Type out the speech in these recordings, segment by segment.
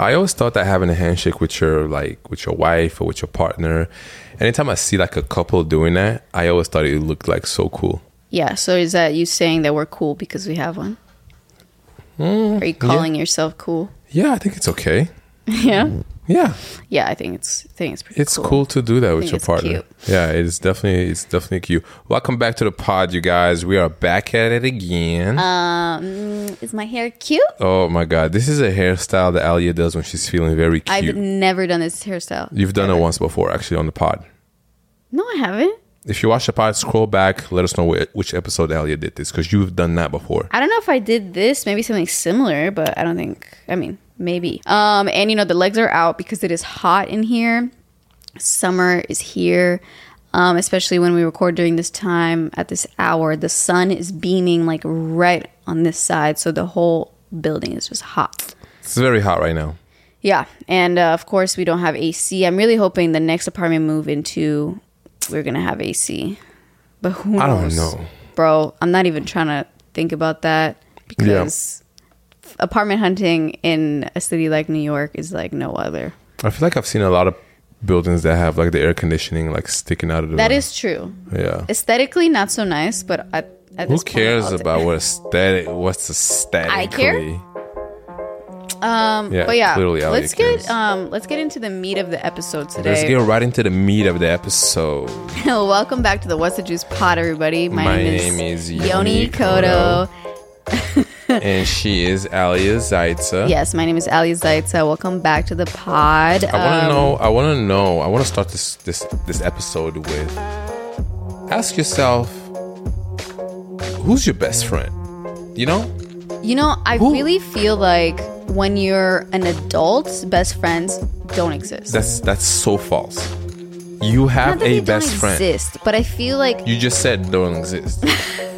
I always thought that having a handshake with your like with your wife or with your partner, anytime I see like a couple doing that, I always thought it looked like so cool. Yeah. So is that you saying that we're cool because we have one? Mm, Are you calling yourself cool? Yeah, I think it's okay. yeah. Mm. Yeah, Yeah, I think it's. I think it's pretty. it's cool, to do that with your partner. cute. Yeah, it is definitely it's definitely cute. Welcome back to the pod, you guys. We are back at it again. Um, is my hair cute? oh my god, this is a hairstyle that Alia does when she's feeling very cute. I've never done this hairstyle. You've done it once before, actually, on the pod. No, I haven't. If you watch the pod, scroll back. Let us know whi- which episode Alia did this because you've done that before. I don't know if I did this, maybe something similar, but I don't think. I mean, maybe. Um, and you know the legs are out because it is hot in here. Summer is here. Um, especially when we record during this time at this hour, the sun is beaming like right on this side, so the whole building is just hot. It's very hot right now. Yeah, and uh, of course we don't have AC. I'm really hoping the next apartment move into, we're gonna have AC, but who knows? I don't know. bro. I'm not even trying to think about that because apartment hunting in a city like New York is like no other. I feel like I've seen a lot of buildings that have like the air conditioning like sticking out of the. That is true. yeah. Aesthetically, not so nice, but at, at Who this point, cares I'll about what aesthetic? What's aesthetically? care? Um, Yeah, but yeah, let's get um, let's get into the meat of the episode today. Let's get right into the meat of the episode. Welcome back to the What's the Juice Pod, everybody. My, My name, name is, is Yoni Koto. Kodo. and she is Alia Zaita. Yes, my name is Ali Zaita. Welcome back to the pod. I want to Um, know. I want to know. I want to start this this this episode with ask yourself, who's your best friend? You know, You know, I Who- really feel like when you're an adult, best friends don't exist. that's that's so false. You have a they best don't friend. exist, but I feel like You just said don't exist.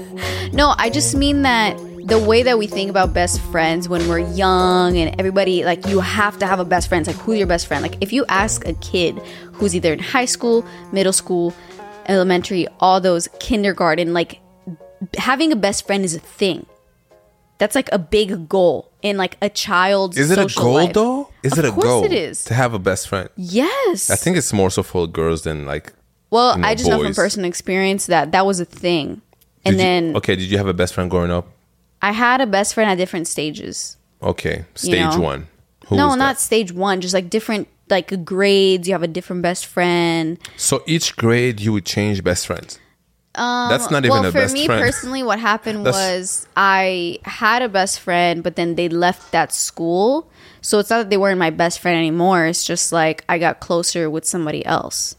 no. I just mean that the way that we think about best friends when we're young and everybody like you have to have a best friend. It's like who's your best friend? Like if you ask a kid who's either in high school, middle school, elementary, all those kindergarten, like having a best friend is a thing. That's like a big goal in like a child's. Is it a goal life. though? Is Of it a goal it is. to have a best friend? Yes. I think it's more so for girls than like. Well, you know, I just know from personal experience that that was a thing. And did you- then okay, did you have a best friend growing up? I had a best friend at different stages. Okay, stage know? one. Who no, not stage one, just like different like grades. You have a different best friend. So each grade you would change best friends. Um, That's not even well, a for best me friend. personally, what happened was I had a best friend, but then they left that school. So it's not that they weren't my best friend anymore. It's just like I got closer with somebody else.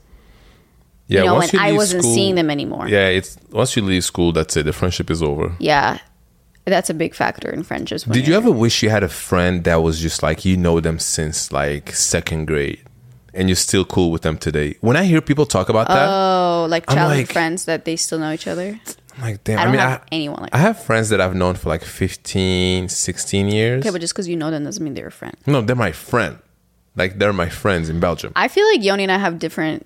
yeah, you know, once and I leave wasn't school- seeing them anymore. Yeah, it's once you leave school, that's it. The friendship is over. Yeah, that's a big factor in friendships. Did you ever wish you had a friend that was just like you know them since like second grade, and you're still cool with them today? When I hear people talk about that, Oh, like childhood like- friends that they still know each other. I'm like, damn. I I, mean, I, anyone like I have friends that I've known for like 15, 16 years. Okay, but just because you know them doesn't mean they're a friend. no, they're my friend. Like they're my friends in Belgium. I feel like Yoni and I have different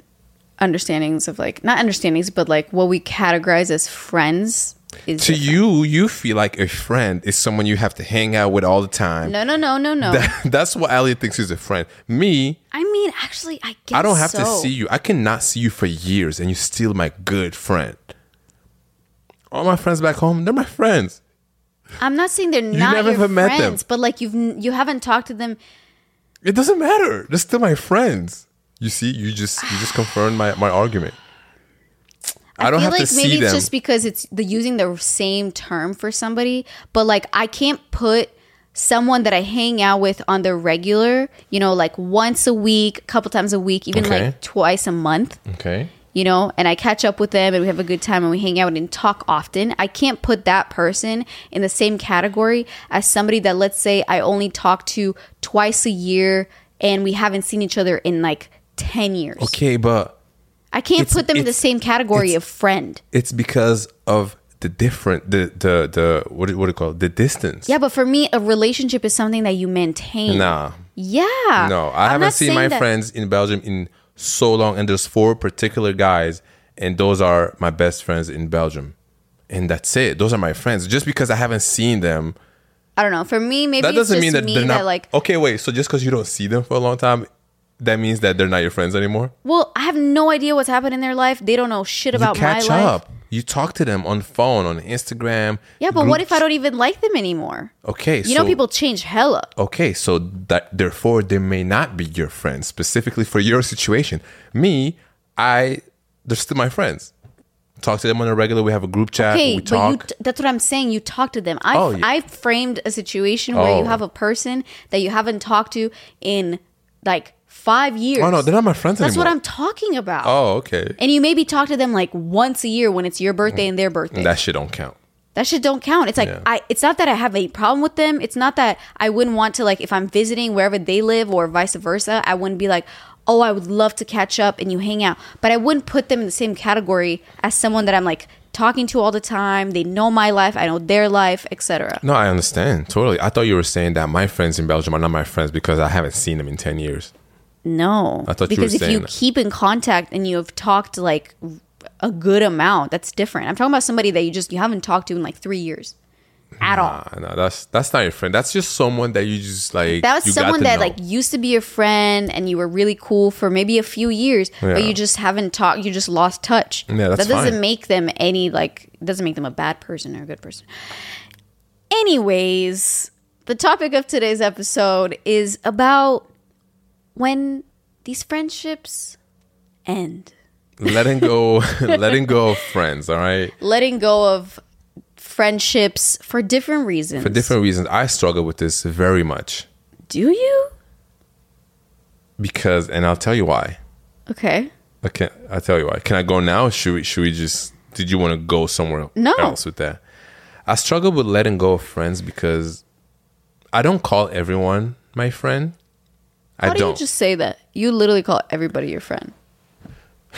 understandings of like not understandings, but like what we categorize as friends to different. you, you feel like a friend is someone you have to hang out with all the time. No, no, no, no, no. That- that's what Ali thinks is a friend. Me, I mean, actually, I guess I don't have to see you. I cannot see you for years, and you're still my good friend. All my friends back home, they're my friends. I'm not saying they're not your even met them. friends, but like you've you haven't talked to them. It doesn't matter. They're still my friends. You see, you just you just confirmed my, my argument. I, don't feel like maybe it's them. just because it's the using the same term for somebody, but like I can't put someone that I hang out with on the regular, you know, like once a week, a couple times a week, even Okay. like twice a month. okay. you know, and I catch up with them and we have a good time and we hang out and talk often, I can't put that person in the same category as somebody that, let's say, I only talk to twice a year and we haven't seen each other in like 10 years. Okay, but I can't It's- put them in the same category of friend. it's because of the different the the the what do- what do you call it? the distance. Yeah, but for me, a relationship is something that you maintain. Nah. Yeah. No, I I'm haven't seen my that- friends in Belgium in so long, and there's four particular guys, and those are my best friends in Belgium, and that's it. Those are my friends. Just because I haven't seen them I don't know. For me, maybe That doesn't mean that me they're not. that like. okay, wait. So just because you don't see them for a long time, that means that they're not your friends anymore. Well, I have no idea what's happened in their life. They don't know shit about you my catch life. up. You talk to them on phone, on Instagram. Yeah, but what if I don't even like them anymore? Okay, You know, people change hella. Okay, so that therefore they may not be your friends specifically for your situation. Me, I they're still my friends. Talk to them on a regular. We have a group chat. Okay, we but you talk. t- that's what I'm saying. You talk to them. I Oh, yeah. I framed a situation where Oh. you have a person that you haven't talked to in like five years. oh no, they're not my friends anymore. That's anymore. what I'm talking about. Oh, okay. And you maybe talk to them like once a year when it's your birthday mm-hmm. and their birthday. That shit don't count. that shit don't count. It's like Yeah. I it's not that I have a problem with them. It's not that I wouldn't want to like if I'm visiting wherever they live or vice versa, I wouldn't be like, "Oh, I would love to catch up and you hang out." But I wouldn't put them in the same category as someone that I'm like talking to all the time. They know my life, I know their life, etc. No, I understand totally. I thought you were saying that my friends in Belgium are not my friends because I haven't seen them in ten years. No. I thought you because were if you that. keep in contact and you have talked like a good amount, that's different. I'm talking about somebody that you just you haven't talked to in like 3 years at all. Ah, no, that's that's not your friend. That's just someone that you just like. That was you someone that know. like used to be your friend and you were really cool for maybe a few years, Yeah. but you just haven't talked. You just lost touch. Yeah, that's that doesn't fine. make them any like doesn't make them a bad person or a good person. Anyways, the topic of today's episode is about when these friendships end. letting go, letting go of friends. All right. Letting go of friendships for different reasons. For different reasons, I struggle with this very much Do you? because, and I'll tell you why. Okay. I can I'll tell you why. Can I go now? Or should we? Should we just? Did you want to go somewhere No. else with that? I struggle with letting go of friends because I don't call everyone my friend. How I do don't. you just say that? You literally call everybody your friend.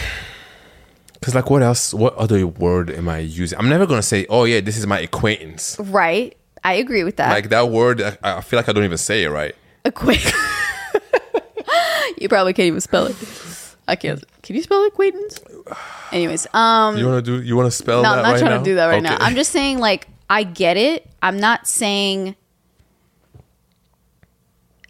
Because like, what else? What other word am I using? I'm never gonna say, "Oh yeah, this is my acquaintance." Right. I agree with that. Like that word, I, I feel like I don't even say it right. Acquaintance. you probably can't even spell it. I can't. Can you spell acquaintance? Anyways, um, You wanna do? You wanna spell no, that I'm not right trying now? to do that right now. Okay. I'm just saying, like, I get it. I'm not saying.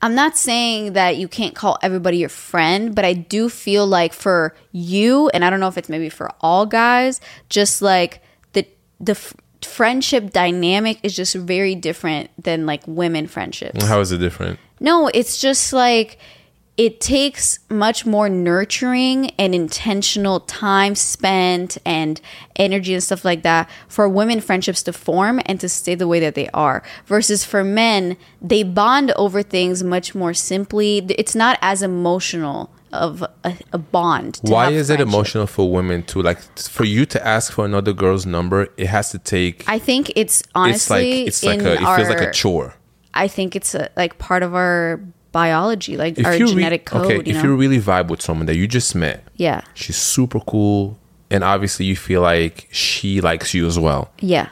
I'm not saying that you can't call everybody your friend, but I do feel like for you, and I don't know if it's maybe for all guys, just like the the f- friendship dynamic is just very different than like women friendships. How is it different? No, it's just like it takes much more nurturing and intentional time spent and energy and stuff like that for women friendships to form and to stay the way that they are versus for men they bond over things much more simply it's not as emotional of a, a bond to Why is it emotional for women to like for you to ask for another girl's number? It has to take. i think it's it's like honestly it's like a. It our, feels like a chore. i think it's a, like part of our biology like our you re- genetic code okay, you if know you really vibe with someone that you just met, yeah she's super cool, and obviously you feel like she likes you as well. yeah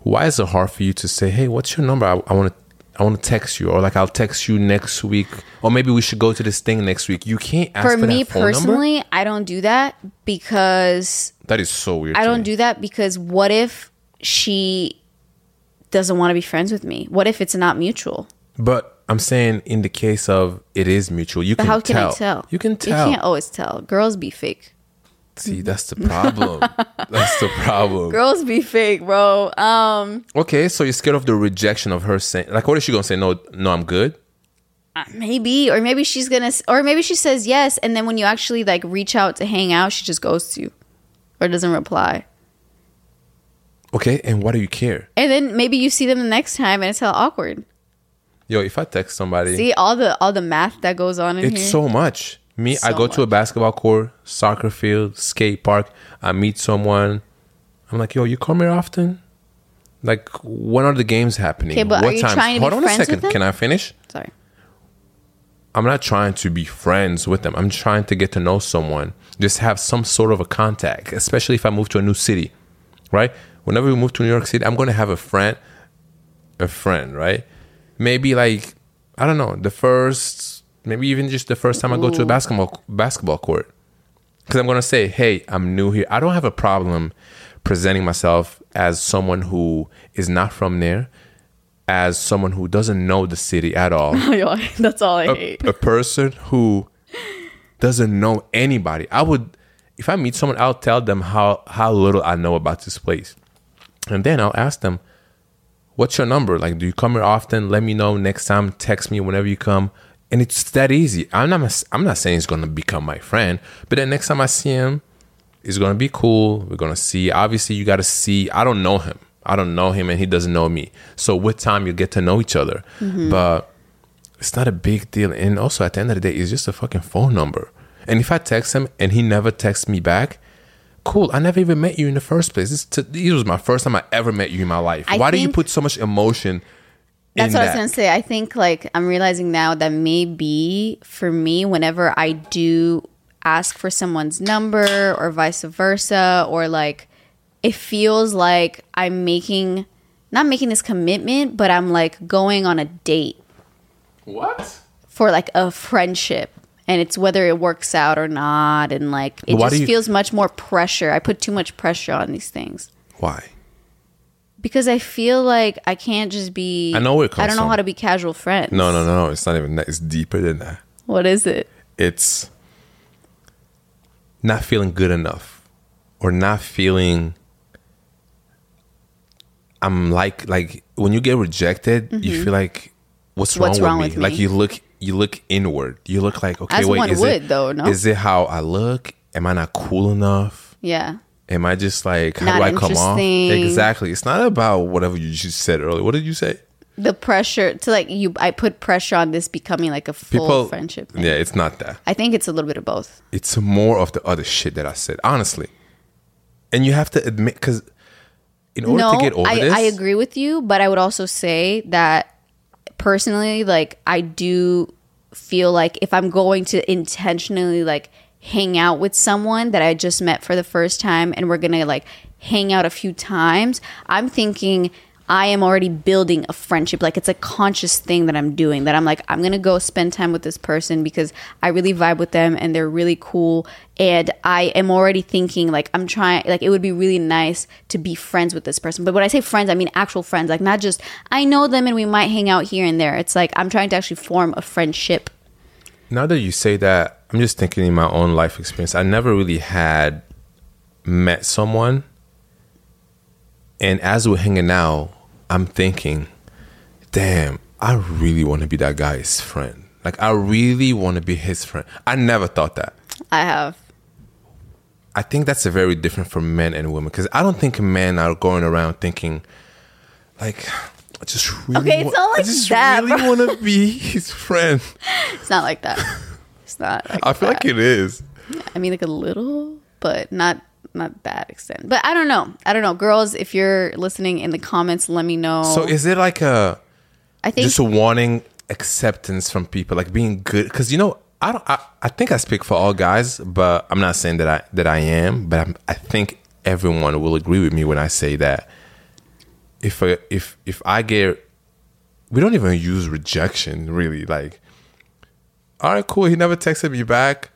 Why is it hard for you to say, "Hey, what's your number? I want to, I want to text you," or like, "I'll text you next week," or maybe we should go to this thing next week. You can't ask for for, me that phone number? personally i don't do that because That is so weird. i don't me. do that because what if she doesn't want to be friends with me what if it's not mutual But I'm saying, in the case of it is mutual, you but can how can tell. i tell You can tell. you can't always tell girls be fake See, that's the problem. that's the problem. girls be fake bro um Okay, so you're scared of the rejection of her saying, like, what is she gonna say? No, no, I'm good. maybe or maybe she's gonna or maybe she says yes and then when you actually like reach out to hang out she just goes to you or doesn't reply Okay, and why do you care? and then maybe you see them the next time and it's hell awkward Yo, if I text somebody, see all the all the math that goes on in it's here so much. Me, I So go to a basketball court, soccer field, skate park. I meet someone. I'm like, yo, you come here often? Like, when are the games happening? Okay, but are what you times? trying to be Hold on a friends with second. them? Can I finish? sorry I'm not trying to be friends with them. I'm trying to get to know someone. Just have some sort of a contact, especially if I move to a new city, right? Whenever we move to New York City, I'm going to have a friend, a friend, right? Maybe like, I don't know, the first, maybe even just the first time I go to a basketball basketball court. Because I'm going to say, hey, I'm new here. I don't have a problem presenting myself as someone who is not from there as someone who doesn't know the city at all. That's all I a, hate. a person who doesn't know anybody. I would, if I meet someone, I'll tell them how how little I know about this place, and then I'll ask them, "What's your number? Like, do you come here often? Let me know next time. Text me whenever you come." And it's that easy. I'm not. I'm not saying he's gonna become my friend, but then next time I see him, it's gonna be cool. We're gonna see. Obviously, you gotta see. I don't know him. I don't know him, and he doesn't know me. So with time, you get to know each other. Mm-hmm. But it's not a big deal. And also, at the end of the day, it's just a fucking phone number. And if I text him and he never texts me back, cool. I never even met you in the first place. This, t- this was my first time I ever met you in my life. I Why do you put so much emotion? That's what I was gonna say. I think like I'm realizing now that maybe for me, whenever I do ask for someone's number or vice versa, or like it feels like I'm making not making this commitment, but I'm like going on a date What? for like a friendship. And it's whether it works out or not, and like it Why just you- feels much more pressure. I put too much pressure on these things Why? because I feel like I can't just be. I know where it I don't know from. how to be casual friends. No, no, no, no. It's not even that. It's deeper than that. What is it? It's not feeling good enough or not feeling I'm like like when you get rejected, you feel like what's, Mm-hmm. What's wrong, with me? Like you look you look inward. You look like okay, As wait, is would, it though, no? is it how I look? Am I not cool enough? Yeah. Am I just like how Not do I come off? Exactly. It's not about whatever you just said earlier. What did you say? The pressure to like you, I put pressure on this becoming like a full People friendship. Thing. Yeah, it's not that. I think it's a little bit of both. it's more of the other shit that I said, honestly. And you have to admit, because in order no, to get over I, this, I agree with you, but I would also say that personally, like I do feel like if I'm going to intentionally like hang out with someone that I just met for the first time and we're gonna like hang out a few times, I'm thinking I am already building a friendship. Like it's a conscious thing that I'm doing that I'm like, I'm gonna go spend time with this person because I really vibe with them and they're really cool. And I am already thinking like I'm trying like it would be really nice to be friends with this person. But when I say friends, I mean actual friends, like not just I know them and we might hang out here and there. It's like I'm trying to actually form a friendship. now that you say that, I'm just thinking in my own life experience. I never really had met someone, and as we're hanging out, I'm thinking, damn, I really want to be that guy's friend. Like, I really want to be his friend. I never thought that. I have. I think that's a very different for men and women because I don't think men are going around thinking like I just really Okay, it's not I just that, really want to be his friend. It's not like that. It's not like I feel that. like it is. I mean, like a little, but not not that extent. But I don't know. I don't know, girls. If you're listening in the comments, let me know. So is it like a I think just wanting acceptance from people, like being good? Because you know, I don't. I, I think I speak for all guys, but I'm not saying that I that I am. But I'm, I think everyone will agree with me when I say that if I, if if I get, we don't even use rejection really. Like, all right, cool. He never texted me back.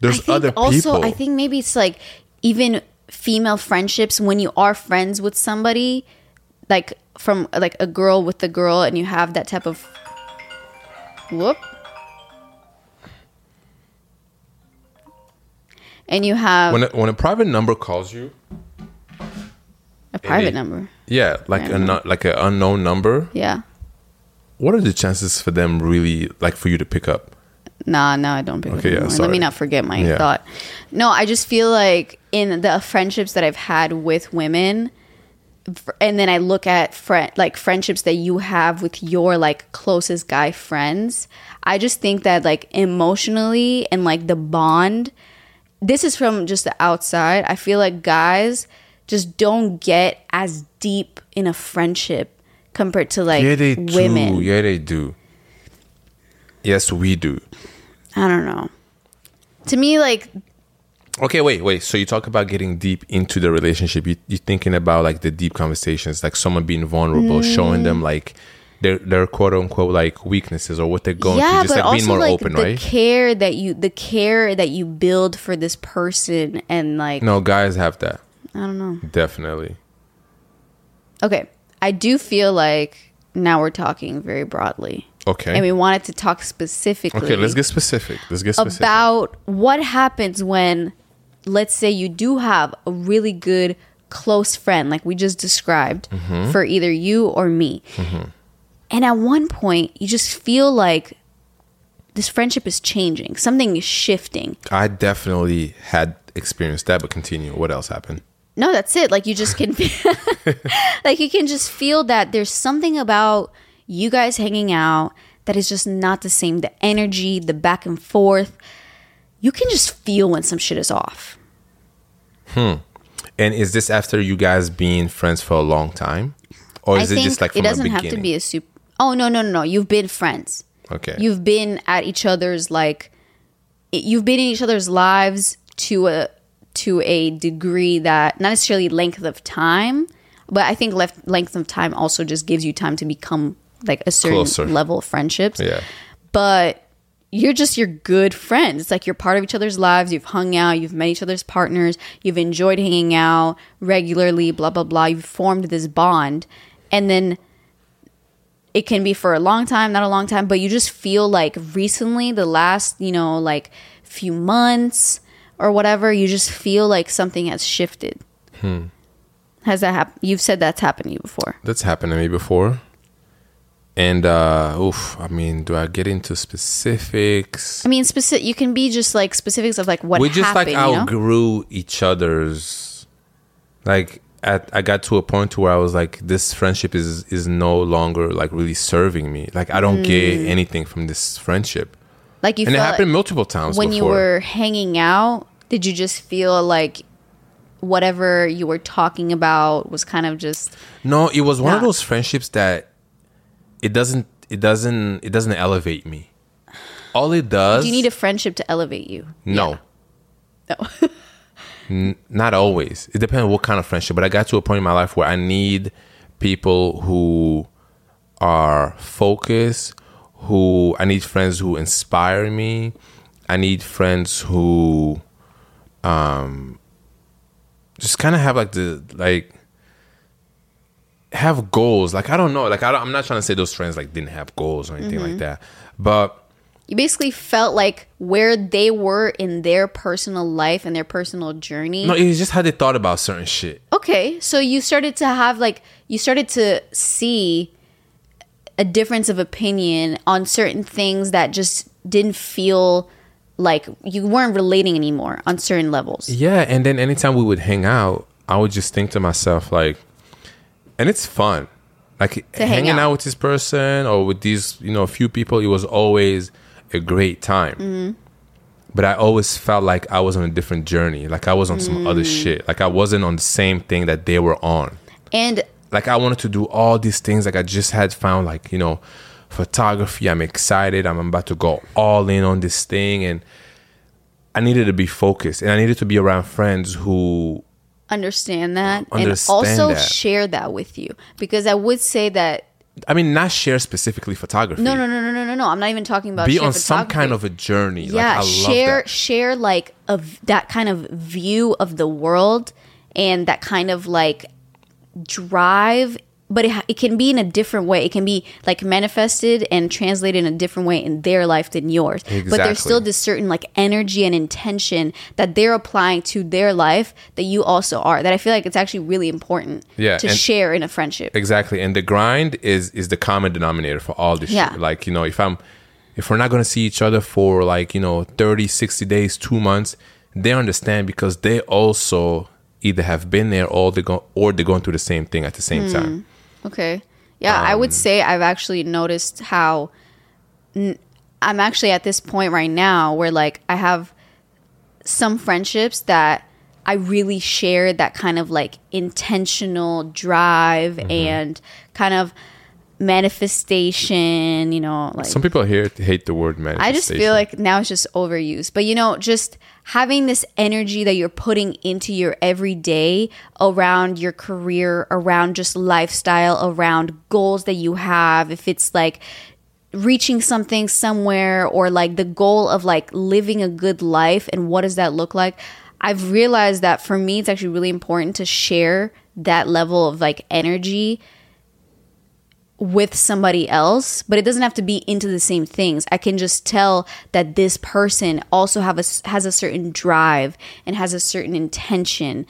There's other also, people. Also I think maybe it's like even female friendships when you are friends with somebody, like from like a girl with a girl, and you have that type of whoop, and you have when a, when a private number calls you, a private it- number. yeah, like a like an unknown number. Yeah. What are the chances for them really like for you to pick up? Nah, no, I don't pick Okay, yeah. Let me not forget my Yeah. thought. No, I just feel like in the friendships that I've had with women, and then I look at friend like friendships that you have with your like closest guy friends. I just think that like emotionally and like the bond. This is from just the outside. I feel like guys just don't get as deep in a friendship compared to like yeah, they do. women. Yeah, they do. Yes, we do. I don't know. To me, like Okay, wait, wait. So you talk about getting deep into the relationship. You you thinking about like the deep conversations, like someone being vulnerable, showing them mm. like their their quote unquote like weaknesses or what they're going yeah, through, just but like being also more like open, the right? care that you the care that you build for this person and like No, guys have that I don't know. definitely. Okay, I do feel like now we're talking very broadly. Okay. And we wanted to talk specifically okay, let's get specific. Let's get specific. about what happens when, let's say, you do have a really good close friend, like we just described, Mm-hmm. for either you or me. And at one point, you just feel like this friendship is changing, something is shifting. I definitely had experienced that, but continue. What else happened? No, that's it. Like you just can, like you can just feel that there's something about you guys hanging out that is just not the same. The energy, the back and forth, you can just feel when some shit is off. Hmm. And is this after you guys being friends for a long time, or is I it just like from it doesn't have to be a super. Oh no no no no! You've been friends. okay. You've been at each other's like, it- you've been in each other's lives to a to a degree that not necessarily length of time, but I think left length of time also just gives you time to become like a certain Closer. level of friendships. yeah. But you're just your good friends. It's like you're part of each other's lives. You've hung out. You've met each other's partners. You've enjoyed hanging out regularly. Blah blah blah. You've formed this bond, and then it can be for a long time, not a long time, but you just feel like recently, the last you know like few months or whatever, you just feel like something has shifted. Hmm. Has that happened? You've said that's happened to you before. That's happened to me before. And uh oof, I mean, do I get into specifics? I mean, specific. You can be just like specifics of like what we just happened. like you know? outgrew each other's like at I got to a point to where I was like this friendship is is no longer like really serving me. Like I don't Mm. get anything from this friendship. Like you and it happened like multiple times when you were hanging out. Did you just feel like whatever you were talking about was kind of just No, it was one of those friendships that it doesn't it doesn't it doesn't elevate me. All it does do you need a friendship to elevate you? No. No. N- not always. It depends on what kind of friendship. But I got to a point in my life where I need people who are focused, who I need friends who inspire me. I need friends who um just kind of have like the like have goals. Like I don't know. Like I I'm not trying to say those friends like didn't have goals or anything like mm-hmm. that. But You basically felt like where they were in their personal life and their personal journey. no, it's just how they thought about certain shit. Okay, so you started to have like you started to see a difference of opinion on certain things that just didn't feel like you weren't relating anymore on certain levels. Yeah, and then anytime we would hang out, I would just think to myself like, and it's fun, like hang hanging out. out. with this person or with these, you know, a few people. It was always a great time. Mm-hmm. But I always felt like I was on a different journey. Like I was on some Mm. other shit. Like I wasn't on the same thing that they were on. And Like I wanted to do all these things. Like I just had found like you know, photography. I'm excited. I'm about to go all in on this thing, and I needed to be focused, and I needed to be around friends who understand that um, and Understand also that. share that with you because I would say that I mean, not share specifically photography. no no no no no no no I'm not even talking about Be on some kind of a journey. like, yeah love share share like a v- that kind of view of the world and that kind of like drive but it, it can be in a different way it can be like manifested and translated in a different way in their life than yours but there's still this certain like energy and intention that they're applying to their life that you also are that i feel like it's actually really important Yeah, to share in a friendship Exactly, and the grind is is the common denominator for all this Yeah. shit. Like you know, if I'm if we're not gonna see each other for like you know 30, 60 days, two months, they understand because they also either have been there or they go or they're going through the same thing at the same hmm. time. Okay. Yeah, I Um, would say I've actually noticed how n- I'm actually at this point right now where like I have some friendships that I really share that kind of like intentional drive Mm-hmm. and kind of manifestation, you know, like Some people here hate the word manifestation. I just feel like now it's just overused. But you know, just having this energy that you're putting into your everyday around your career, around just lifestyle, around goals that you have, if it's like reaching something somewhere or like the goal of like living a good life and what does that look like? I've realized that for me it's actually really important to share that level of like energy with somebody else, but it doesn't have to be into the same things. I can just tell that this person also have a has a certain drive and has a certain intention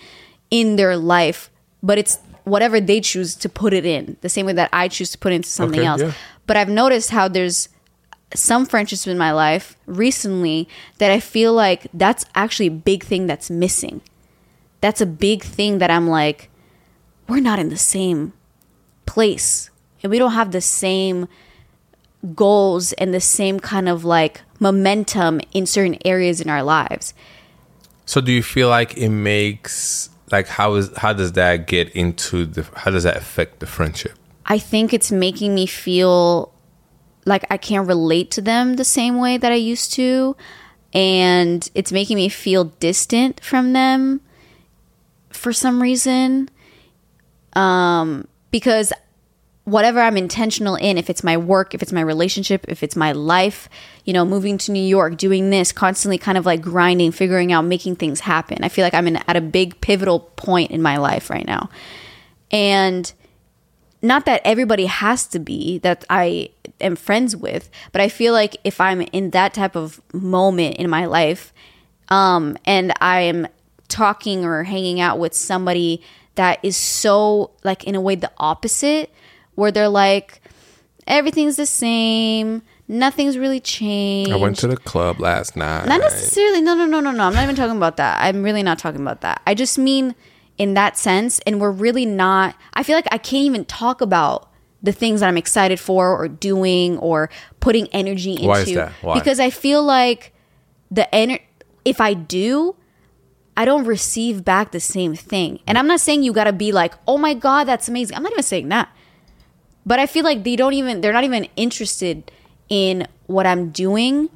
in their life, but it's whatever they choose to put it in. The same way that I choose to put into something Okay, else. yeah. But I've noticed how there's some friendships in my life recently that I feel like that's actually a big thing that's missing. That's a big thing that I'm like, we're not in the same place and we don't have the same goals and the same kind of like momentum in certain areas in our lives. So do you feel like it makes like how is how does that get into the how does that affect the friendship? I think it's making me feel like I can't relate to them the same way that I used to. And it's making me feel distant from them for some reason. Um, because whatever I'm intentional in, if it's my work, if it's my relationship, if it's my life, you know, moving to New York, doing this, constantly kind of like grinding, figuring out, making things happen. I feel like I'm in, at a big pivotal point in my life right now. And not that everybody has to be that I am friends with, but I feel like if I'm in that type of moment in my life, um, and I am talking or hanging out with somebody that is so like in a way the opposite, where they're like, everything's the same, nothing's really changed. I went to the club last night. Not necessarily. No, no, no, no, no. I'm not even talking about that. I'm really not talking about that. I just mean in that sense, and we're really not. I feel like I can't even talk about the things that I'm excited for or doing or putting energy into. Why is that? Why? Because I feel like the ener- if I do, I don't receive back the same thing. And I'm not saying you got to be like, "Oh my god, that's amazing." I'm not even saying that. But I feel like they don't even they're not even interested in what I'm doing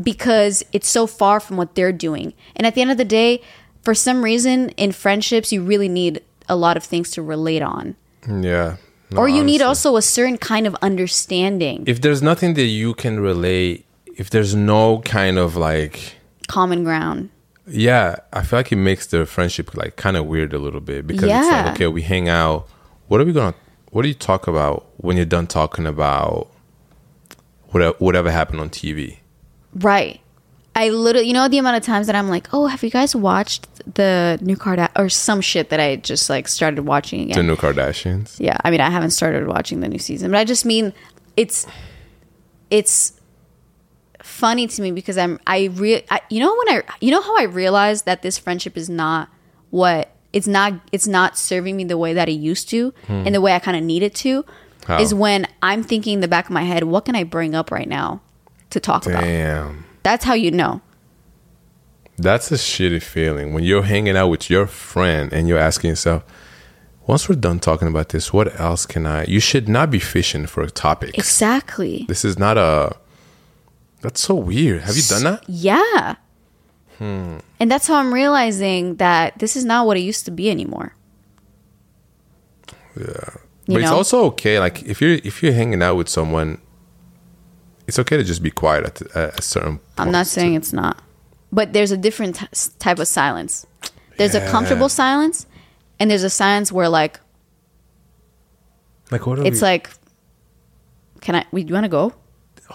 because it's so far from what they're doing. And at the end of the day, for some reason in friendships you really need a lot of things to relate on. Yeah. No, or you need also a certain kind of understanding, if there's nothing that you can relate, if there's no kind of like common ground. yeah, I feel like it makes the friendship like kind of weird a little bit because it's like okay, we hang out. What are we gonna? What do you talk about when you're done talking about whatever whatever happened on TV? Right. I literally, you know, the amount of times that I'm like, oh, have you guys watched the new card or some shit that I just like started watching again? The new Kardashians. yeah i mean i haven't started watching the new season but i just mean it's it's funny to me because i'm i re I, you know when i you know how i realized that this friendship is not what it's not it's not serving me the way that it used to and the way i kind of need it to How? is when i'm thinking in the back of my head what can i bring up right now to talk about Damn. that's how you know That's a shitty feeling when you're hanging out with your friend and you're asking yourself, once we're done talking about this, what else can I? You should not be fishing for topics. exactly This is not a. That's so weird. Have you done that? yeah Hmm. and that's how i'm realizing that this is not what it used to be anymore Yeah. You but it's also okay. Like if you're if you're hanging out with someone, it's okay to just be quiet at, at a certain. I'm not saying too. it's not, but there's a different t- type of silence. There's a comfortable silence, and there's a silence where like like what are it's we- like, can I? We you want to go?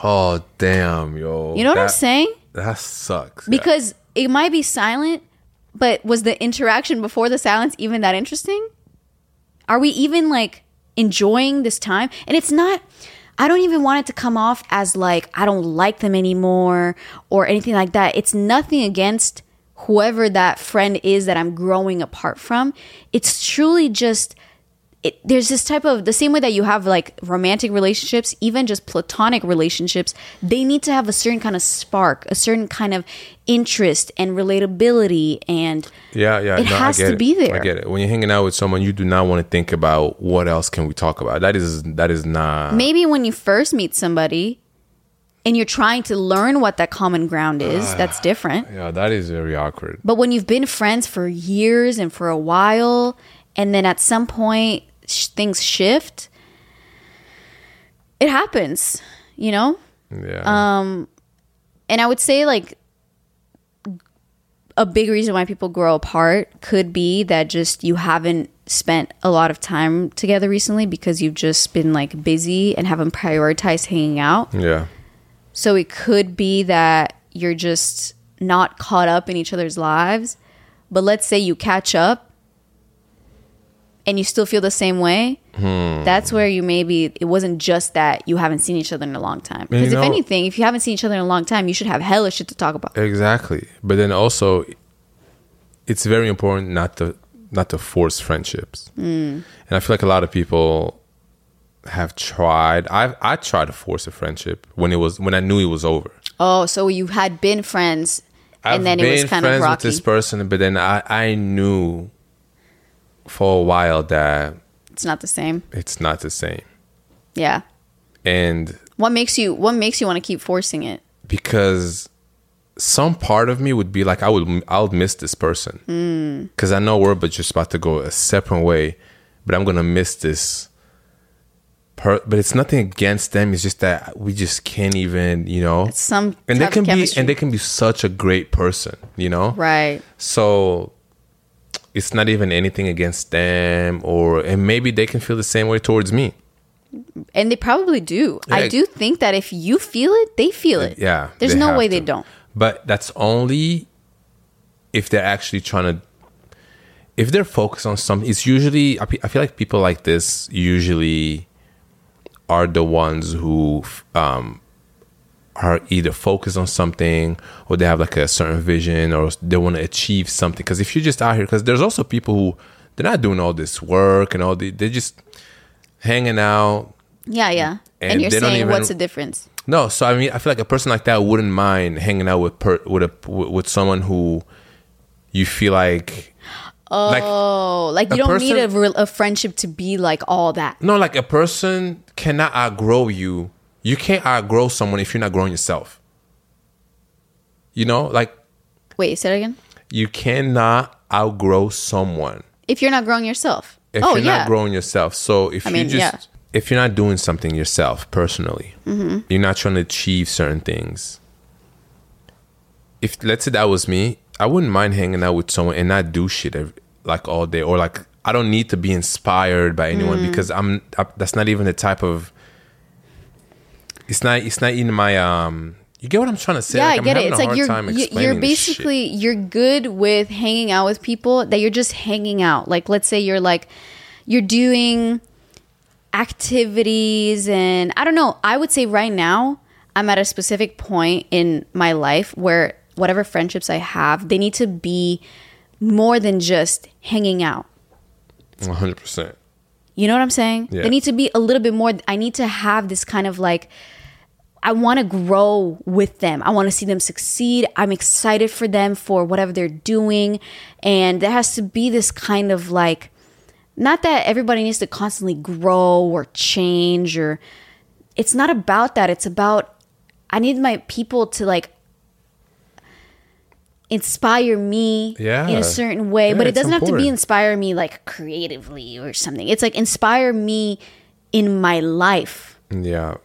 Oh damn, yo! You know what I'm saying? That sucks. yeah. Because it might be silent, but was the interaction before the silence even that interesting? Are we even like enjoying this time? And it's not. I don't even want it to come off as like I don't like them anymore or anything like that. It's nothing against whoever that friend is that I'm growing apart from. It's truly just it, there's this type of the same way that you have like romantic relationships, even just platonic relationships, they need to have a certain kind of spark, a certain kind of interest and relatability and Yeah, yeah. It no, has I get to it. be there. I get it. When you're hanging out with someone, you do not want to think about what else can we talk about. That is that is not. maybe when you first meet somebody and you're trying to learn what that common ground is, that's different. Yeah, that is very awkward. But when you've been friends for years and for a while, and then at some point sh- things shift, it happens, you know? Yeah. Um, and I would say like a big reason why people grow apart could be that just you haven't spent a lot of time together recently because you've just been like busy and haven't prioritized hanging out. Yeah. So it could be that you're just not caught up in each other's lives. But let's say you catch up and you still feel the same way. Hmm. That's where you maybe it wasn't just that you haven't seen each other in a long time. Because if know- anything, if you haven't seen each other in a long time, you should have hella shit to talk about. Exactly. But then also it's very important not to not to force friendships. Mm. And I feel like a lot of people have tried. I I tried to force a friendship when it was when I knew it was over. Oh, so you had been friends and I've then it was kind of friends with this person, but then I I knew for a while that It's not the same. it's not the same. Yeah. And What makes you what makes you want to keep forcing it? because some part of me would be like I would I'll miss this person Hmm. because I know we're but just about to go a separate way, but I'm gonna miss this. Per- but it's nothing against them. It's just that we just can't even, you know. Some and they can be and they can be such a great person, you know. Right. So it's not even anything against them, or and maybe they can feel the same way towards me. And they probably do. I do think that if you feel it, they feel it. Yeah, There's no way they don't. But that's only if they're actually trying to. If they're focused on something, it's usually I I feel like people like this usually are the ones who um, are either focused on something or they have like a certain vision or they want to achieve something. Because if you're just out here, because there's also people who they're not doing all this work and all the they're just hanging out, Yeah, yeah. And, And you're saying even- what's the difference? No, so I mean, I feel like a person like that wouldn't mind hanging out with per, with a with someone who you feel like like Oh, like you don't need a, a friendship to be like all that. no, like a person cannot outgrow you. You can't outgrow someone if you're not growing yourself. You know, like Wait, you say it again. you cannot outgrow someone If you're not growing yourself. if oh you're yeah. not growing yourself. So if I you mean, just yeah. if you're not doing something yourself personally, Mm-hmm. you're not trying to achieve certain things. If let's say that was me, I wouldn't mind hanging out with someone and not do shit ev like all day or like I don't need to be inspired by anyone Mm. because I'm I, that's not even the type of it's not it's not in my um you get what I'm trying to say yeah, Like, I I'm get it. having It's a like hard you're you're explaining this shit. basically you're good with hanging out with people that you're just hanging out. Like let's say you're like you're doing activities and I don't know. I would say right now I'm at a specific point in my life where whatever friendships I have, they need to be more than just hanging out. 100%. You know what I'm saying? Yeah. They need to be a little bit more. I need to have this kind of like, I want to grow with them. I want to see them succeed. I'm excited for them for whatever they're doing. And there has to be this kind of like, not that everybody needs to constantly grow or change or it's not about that. It's about, I need my people to like inspire me Yeah. in a certain way, Yeah, but it doesn't have to be inspire me like creatively or something. It's like inspire me in my life. Yeah.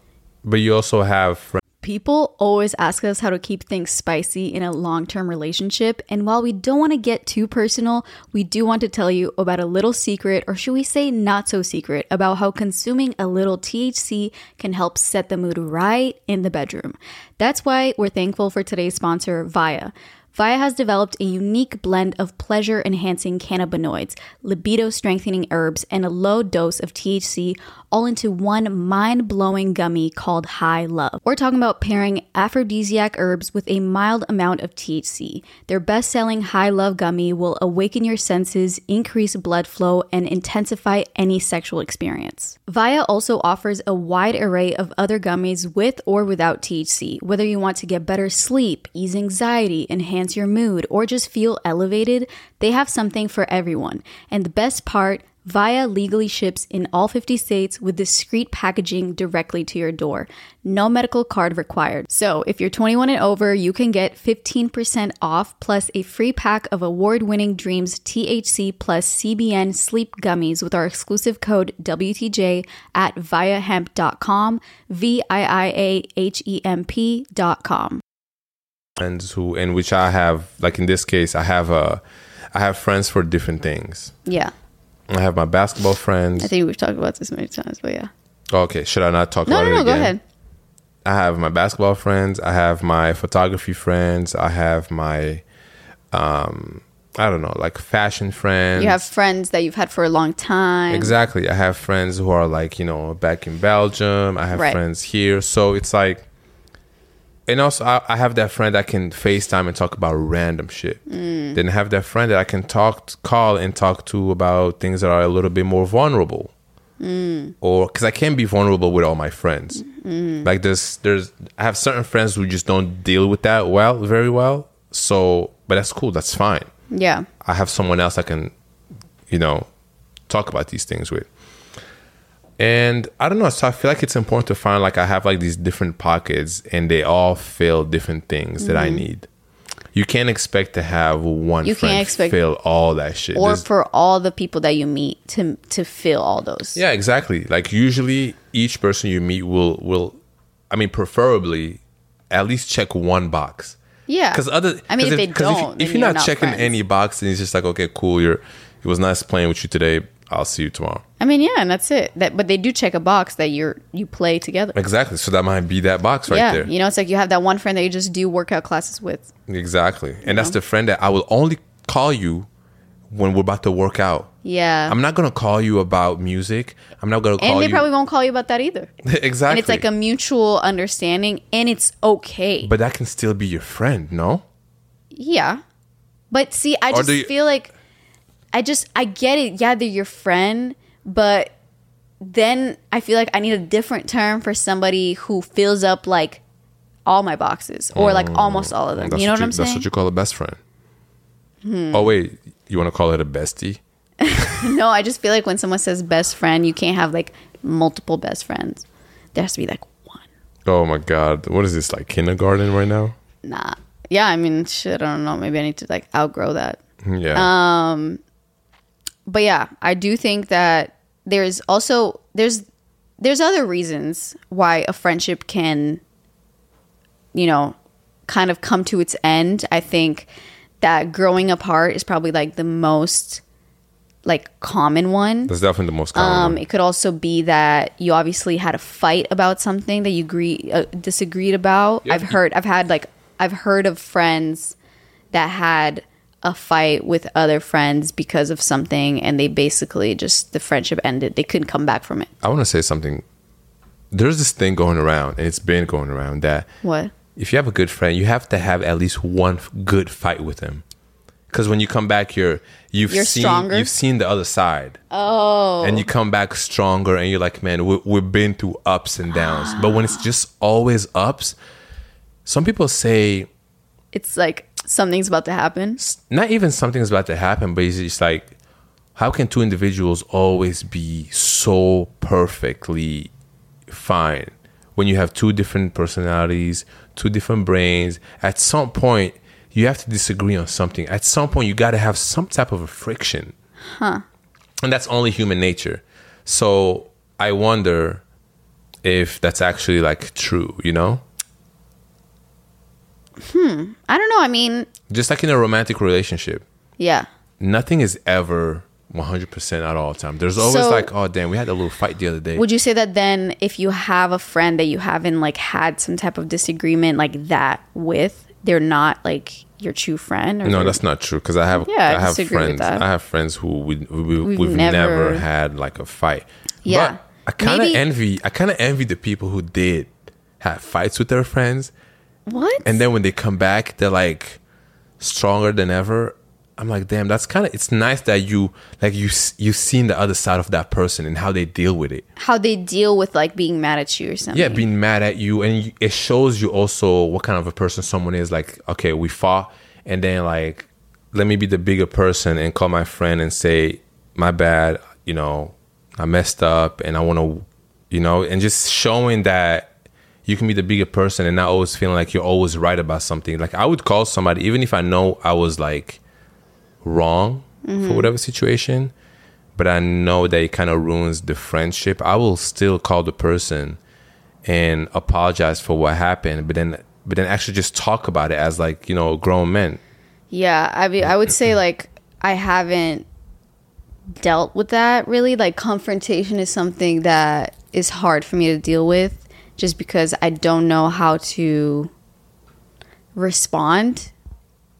But you also have friends People always ask us how to keep things spicy in a long term relationship. And while we don't want to get too personal, we do want to tell you about a little secret, or should we say not so secret, about how consuming a little THC can help set the mood right in the bedroom. That's why we're thankful for today's sponsor, VIIA. VIIA has developed a unique blend of pleasure enhancing cannabinoids, libido strengthening herbs, and a low dose of THC all into one mind blowing gummy called High Love. We're talking about pairing aphrodisiac herbs with a mild amount of THC. Their best selling High Love gummy will awaken your senses, increase blood flow, and intensify any sexual experience. VIIA also offers a wide array of other gummies with or without THC. Whether you want to get better sleep, ease anxiety, enhance your mood, or just feel elevated, they have something for everyone. And the best part, VIIA legally ships in all 50 states with discreet packaging directly to your door. No medical card required. So, if you're 21 and over, you can get 15% off plus a free pack of award winning Dreams THC plus CBN sleep gummies with our exclusive code WTJ at viiahemp.com, V I I A H E M P.com. friends who in which I have like in this case I have a I have friends for different things. Yeah. I have my basketball friends. I think we've talked about this many times, but yeah. Okay, should I not talk No, about no, it no, again? go ahead. I have my basketball friends. I have my photography friends. I have my, um, I don't know, like fashion friends. You have friends that you've had for a long time. exactly. I have friends who are like you know back in Belgium. I have Right. friends here. So it's like, and also I, I have that friend that can FaceTime and talk about random shit. Mm. Then I have that friend that I can talk, call and talk to about things that are a little bit more vulnerable. Mm. Or because I can't be vulnerable with all my friends. Like there's there's I have certain friends who just don't deal with that well, very well. So, but that's cool. That's fine. Yeah. I have someone else I can, you know, talk about these things with. And I don't know. So I feel like it's important to find like I have like these different pockets and they all fill different things that I need. You can't expect to have one Mm-hmm. You friend can't expect- fill all that shit. Or There's- for all the people that you meet to to fill all those. yeah, exactly. Like usually each person you meet will will I mean preferably at least check one box. Yeah. Because other, I mean if they 'cause don't, if, then you're you're not, not checking friends. any box, then it's just like, okay, cool. You're, it was nice playing with you today. I'll see you tomorrow. I mean, yeah, and that's it. That, but they do check a box that you're you play together. Exactly. So that might be that box right yeah, there. you know, it's like you have that one friend that you just do workout classes with. Exactly. And that's the friend that I will only call you when we're about to work out. Yeah, I'm not gonna call you about music. I'm not gonna call and they you. probably won't call you about that either. exactly. And it's like a mutual understanding, and it's okay. But that can still be your friend, no? Yeah. But see, I Or just you- feel like I just I get it. Yeah, they're your friend, but then I feel like I need a different term for somebody who fills up like all my boxes or like almost all of them. That's you know what, you, I'm That's saying? Hmm. what you call a best friend. Oh wait, you want to call it a bestie? no, I just feel like when someone says best friend, you can't have like multiple best friends. There has to be like one. Oh my god, what is this like kindergarten right now? Nah. Yeah, I mean, shit, I don't know. Maybe I need to like outgrow that. Yeah. Um, but yeah, I do think that there's also there's there's other reasons why a friendship can you know kind of come to its end. I think that growing apart is probably like the most like common one. That's definitely the most common. Um, one. it could also be that you obviously had a fight about something that you agree uh, disagreed about. Yeah. I've heard, I've had like, I've heard of friends that had a fight with other friends because of something, and they basically just the friendship ended. They couldn't come back from it. I want to say something. There's this thing going around, and it's been going around that What? if you have a good friend, you have to have at least one f- good fight with him. Because when you come back, you're you've You're seen stronger? you've seen the other side. Oh, and you come back stronger, and you're like, man, we, we've been through ups and downs. but when it's just always ups, some people say It's like something's about to happen. not even something's about to happen, but it's just like, how can two individuals always be so perfectly fine when you have two different personalities, two different brains? At some point, you have to disagree on something. At some point, you got to have some type of a friction. Huh. And that's only human nature. So I wonder if that's actually like true, you know? Hmm. I don't know. I mean, Just like in a romantic relationship. yeah. nothing is ever 100% at all time. There's always So- like, oh, damn, we had a little fight the other day. Would you say that then, if you have a friend that you haven't like had some type of disagreement like that with, they're not like your true friend? Or no, that's not true because I have Yeah, I I have friends. I have friends who we, we, We've we've, never, never- had like a fight. Yeah. But I kind of envy I kind of envy the people who did have fights with their friends what? and then when they come back they're like stronger than ever. I'm like, damn, that's kind of it's nice that you like you you've seen the other side of that person and how they deal with it. How they deal with like being mad at you or something? yeah being mad at you and it shows you also what kind of a person someone is like okay we fought and then like let me be the bigger person and call my friend and say my bad you know i messed up and i want to you know and just showing that you can be the bigger person and not always feeling like you're always right about something like i would call somebody even if i know i was like wrong for mm-hmm. whatever situation but I know that it kind of ruins the friendship, I will still call the person and apologize for what happened. But then but then actually just talk about it as like you know grown men. Yeah, I mean, I would say like I haven't dealt with that really. Like confrontation is something that is hard for me to deal with, just because I don't know how to respond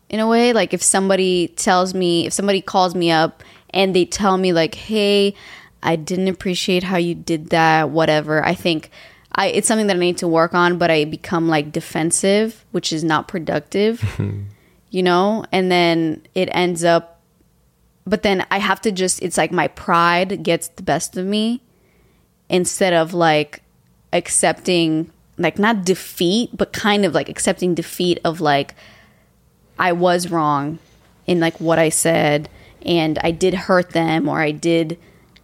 in a way. Like if somebody tells me, if somebody calls me up and they tell me like, "Hey, I didn't appreciate how you did that," whatever. I think. I, it's something that I need to work on, but I become like defensive, which is not productive you know and then it ends up but then i have to just it's like my pride gets the best of me instead of like accepting like not defeat but kind of like accepting defeat of like i was wrong in like what i said and i did hurt them or i did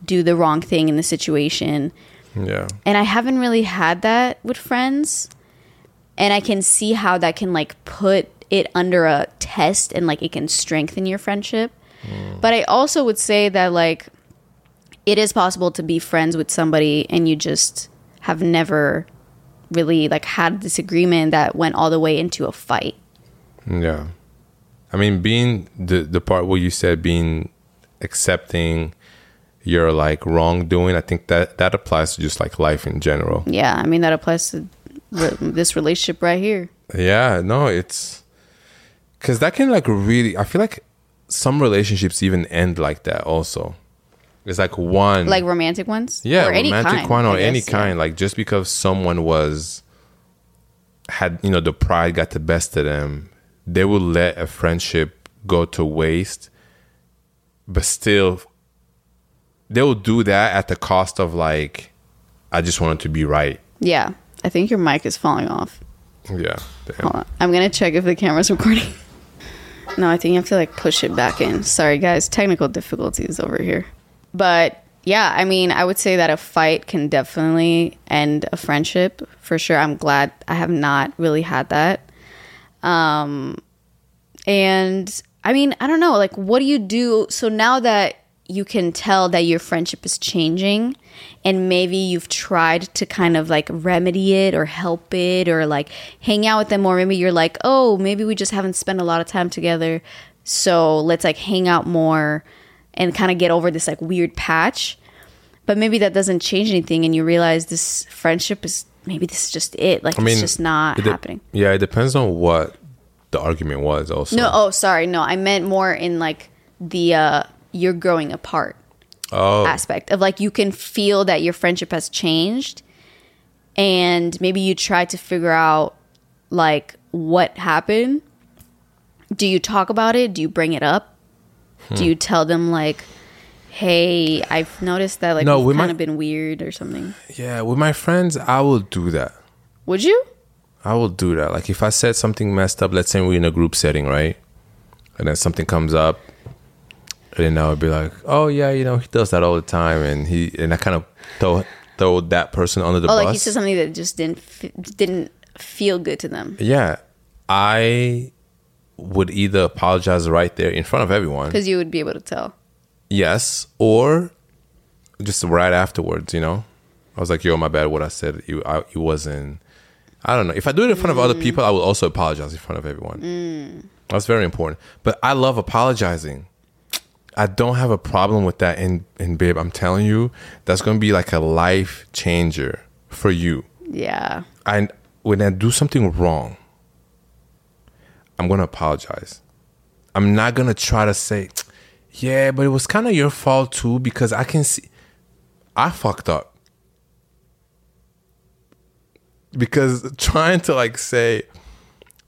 do the wrong thing in the situation Yeah. and I haven't really had that with friends. And I can see how that can like put it under a test and like it can strengthen your friendship. Mm. But I also would say that like it is possible to be friends with somebody and you just have never really like had a disagreement that went all the way into a fight. Yeah. I mean, being the the part where you said being accepting your like wrongdoing, I think that that applies to just like life in general. Yeah, I mean that applies to re- this relationship right here. Yeah, no, it's because that can like really. I feel like some relationships even end like that. Also, it's like one Like romantic ones? yeah, Or any romantic kind, one or I any guess, yeah. kind. Like just because someone was had you know the pride got the best of them, they will let a friendship go to waste, but still they will do that at the cost of like I just wanted to be right. Yeah. I think your mic is falling off. Yeah, damn. Hold on. I'm gonna check if the camera's recording. no, I think you have to like push it back in. Sorry guys, technical difficulties over here. But yeah, I mean, I would say that a fight can definitely end a friendship for sure. I'm glad I have not really had that. Um and I mean, I don't know, like what do you do so now that you can tell that your friendship is changing and maybe you've tried to kind of like remedy it or help it or like hang out with them or maybe you're like, "Oh, maybe we just haven't spent a lot of time together. So, let's like hang out more and kind of get over this like weird patch." But maybe that doesn't change anything and you realize this friendship is maybe this is just it. Like I mean, it's just not it de- happening. Yeah, it depends on what the argument was. Also, No, oh, sorry. No, I meant more in like the uh you're growing apart oh, aspect of like you can feel that your friendship has changed and maybe you try to figure out like what happened. Do you talk about it? Do you bring it up? Hmm. Do you tell them like Hey, I've noticed that like No, we've kind might- of been weird or something. yeah. With my friends, I will do that. Would you? I will do that. Like if I said something messed up, let's say we're in a group setting, right? And then something comes up, and then I would be like, "Oh yeah, you know, he does that all the time," and he and I kind of throw throw that person under the Oh, bus. like he said something that just didn't f- didn't feel good to them yeah, I would either apologize right there in front of everyone, because you would be able to tell. yes, or just right afterwards. You know, I was like, "Yo, my bad. What I said, you, I, it wasn't." I don't know. If I do it in front of other mm. people, I will also apologize in front of everyone. Mm. That's very important. But I love apologizing. I don't have a problem with that. And and babe, I'm telling you, that's gonna be like a life changer for you. Yeah. And when I do something wrong, I'm gonna apologize. I'm not gonna try to say, yeah, but it was kind of your fault too because I can see I fucked up. Because trying to like say,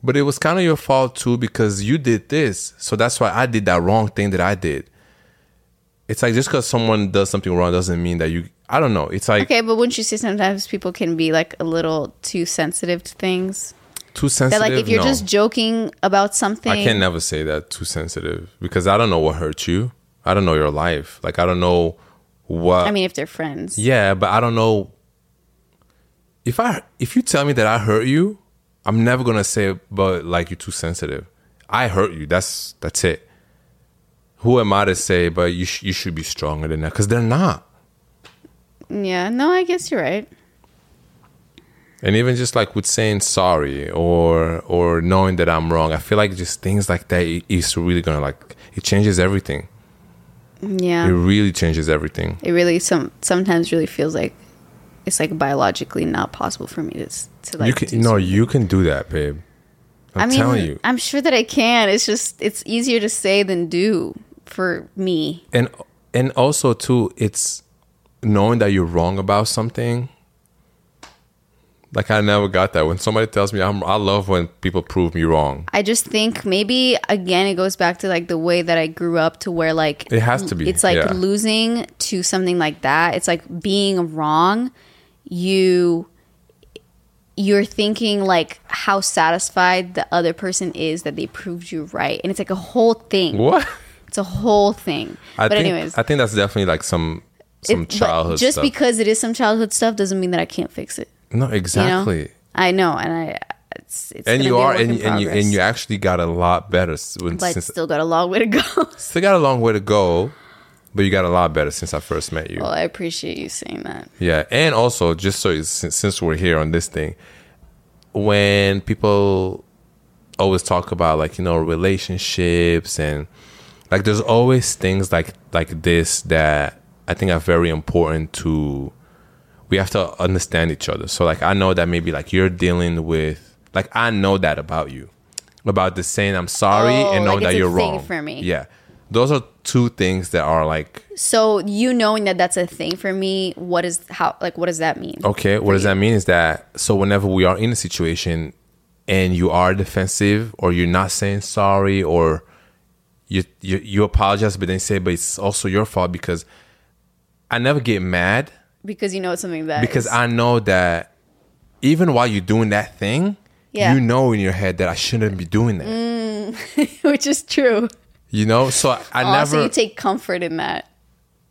but it was kind of your fault too because you did this, so that's why I did that wrong thing that I did. It's like just because someone does something wrong doesn't mean that you. I don't know. It's like Okay, but wouldn't you say sometimes people can be like a little too sensitive to things? Too sensitive. That like if you're No. just joking about something, I can never say that too sensitive because I don't know what hurt you. I don't know your life. Like I don't know what. I mean, if they're friends, yeah, but I don't know. If I if you tell me that I hurt you, I'm never gonna say, but like you're too sensitive. I hurt you. That's that's it. Who am I to say? But you sh- you should be stronger than that because they're not. yeah. No, I guess you're right. And even just like with saying sorry or or knowing that I'm wrong, I feel like just things like that is really gonna like it changes everything. Yeah. It really changes everything. it really some sometimes really feels like it's like biologically not possible for me to to like you can no, something. you can do that, babe. I'm I mean, telling you. I'm sure that I can. It's just it's easier to say than do for me. and and also too it's knowing that you're wrong about something like i never got that when somebody tells me I'm, i love when people prove me wrong I just think maybe again it goes back to like the way that I grew up to where like It has to be, It's like yeah. losing to something like that. It's like being wrong. You you're thinking like how satisfied the other person is that they proved you right, and it's like a whole thing. what It's a whole thing. i but think anyways, i think that's definitely like some some it- childhood just stuff because it is some childhood stuff doesn't mean that I can't fix it. No You know? exactly I know, and I it's, it's and you are and, and you and you actually got a lot better when, but since still got a long way to go. still got a long way to go but you got a lot better since i first met you well, I appreciate you saying that. Yeah, and also just so since, since we're here on this thing, when people always talk about like you know relationships and like there's always things like like this that I think are very important to we have to understand each other. So like I know that maybe like you're dealing with like I know that about you. About the saying I'm sorry Oh, and know like that you're wrong. for me. Yeah. Those are two things that are like So you knowing that that's a thing for me, what is how like what does that mean? Okay, what does that mean is that so whenever we are in a situation and you are defensive or you're not saying sorry or you you, you apologize but then say but it's also your fault because I never get mad Because you know it's something that because is- I know that even while you're doing that thing, Yeah. you know in your head that I shouldn't be doing that. Mm, which is true. You know? So I, oh, I also, never you take comfort in that.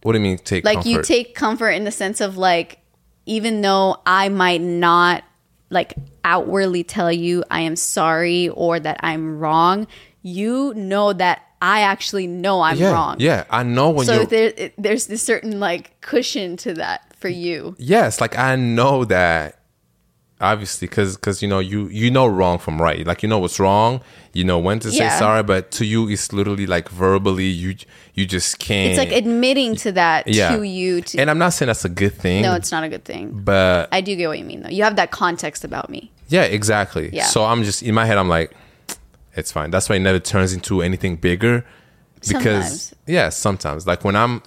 What do you mean take Like you take comfort in the sense of like, even though I might not like outwardly tell you I am sorry or that I'm wrong, you know that I actually know I'm yeah, wrong. Yeah, I know when So you're there, it, there's this certain like cushion to that for you. yes like i know that obviously because because you know you you know wrong from right like you know what's wrong you know when to say Yeah. sorry but to you it's literally like verbally you you just can't It's like admitting to that yeah to you. To and i'm not saying that's a good thing no, it's not a good thing. but I do get what you mean though. You have that context about me. yeah exactly Yeah. so i'm just in my head i'm like it's fine that's why it never turns into anything bigger because Sometimes. yeah sometimes like when i'm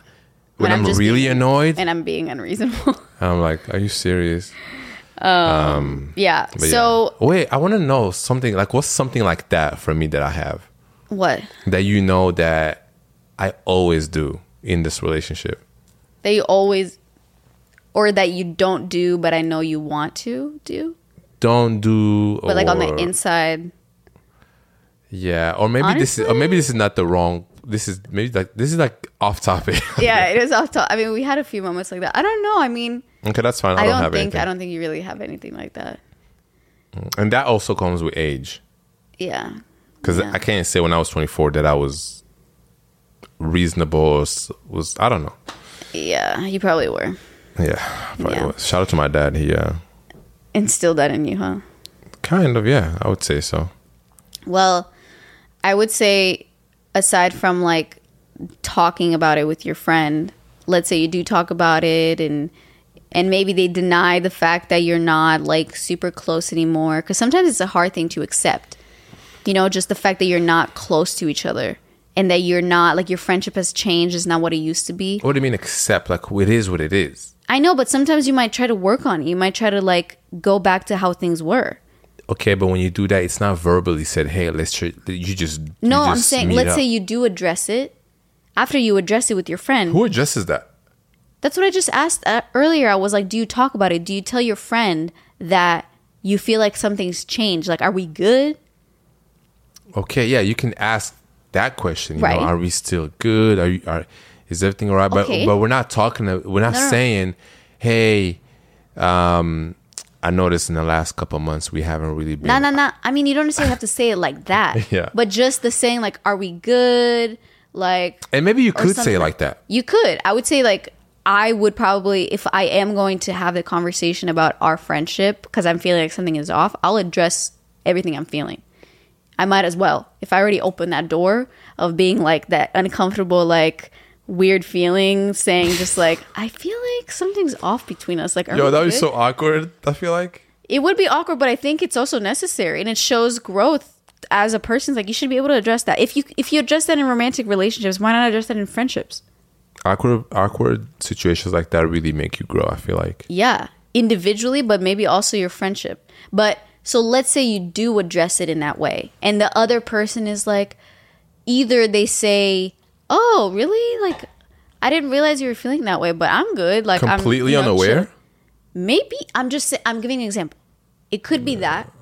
when, i'm, just really being- annoyed and I'm being unreasonable. i'm like are you serious Um yeah. So yeah. wait, I want to know something like what's something like that for me that I have what? that you know that I always do in this relationship. That you always or that you don't do but I know you want to do? Don't do, But like on the inside. yeah, or maybe this is, or maybe this is not the wrong. This is maybe like this is like off topic. Yeah, it is off topic. I mean, we had a few moments like that. I don't know. I mean, okay, that's fine. I, I don't, don't, have think anything, I don't think you really have anything like that. and that also comes with age. Yeah. Because Yeah. I can't say when I was 24 that I was reasonable. Or was I don't know. Yeah, you probably were. Yeah, probably Yeah. was. Shout out to my dad. He uh, Instilled that in you, huh? kind of yeah, I would say so. Well, I would say aside from like talking about it with your friend, let's say you do talk about it and and maybe they deny the fact that you're not like super close anymore cuz sometimes it's a hard thing to accept. You know, just the fact that you're not close to each other and that you're not like your friendship has changed is not what it used to be. What do you mean accept? Like it is what it is. I know, but sometimes you might try to work on it. You might try to like go back to how things were. Okay, but when you do that, it's not verbally said. Hey, let's. Tr-, you just No, you I'm saying let's up. say you do address it. After you address it with your friend, who addresses that. That's what I just asked uh, earlier. I was like, do you talk about it? Do you tell your friend that you feel like something's changed? Like, are we good? Okay, yeah, you can ask that question. You Right. know, are we still good? Are you? Are is everything all right? Okay. But but we're not talking. We're not No, no. saying, hey, um, I noticed in the last couple of months we haven't really been. No, no, no. I mean, you don't necessarily have to say it like that. Yeah. But just the saying, like, are we good? Like, And maybe you could say it like that. You could. I would say, like, I would probably, if I am going to have the conversation about our friendship, because I'm feeling like something is off, I'll address everything I'm feeling. I might as well. If I already opened that door of being like that uncomfortable, like weird feeling, saying just like, I feel like something's off between us. Like, are Yo, that was good? so awkward. I feel like. it would be awkward, but I think it's also necessary and it shows growth as a person. Like you should be able to address that. If you if you address that in romantic relationships, why not address that in friendships? Awkward, awkward situations like that really make you grow. I feel like. Yeah, individually, but maybe also your friendship. But so let's say you do address it in that way, and the other person is like, either they say, "Oh, really? Like, I didn't realize you were feeling that way, but I'm good." Like, Completely I'm, you know, unaware. chill." Maybe I'm just I'm giving an example. It could be that,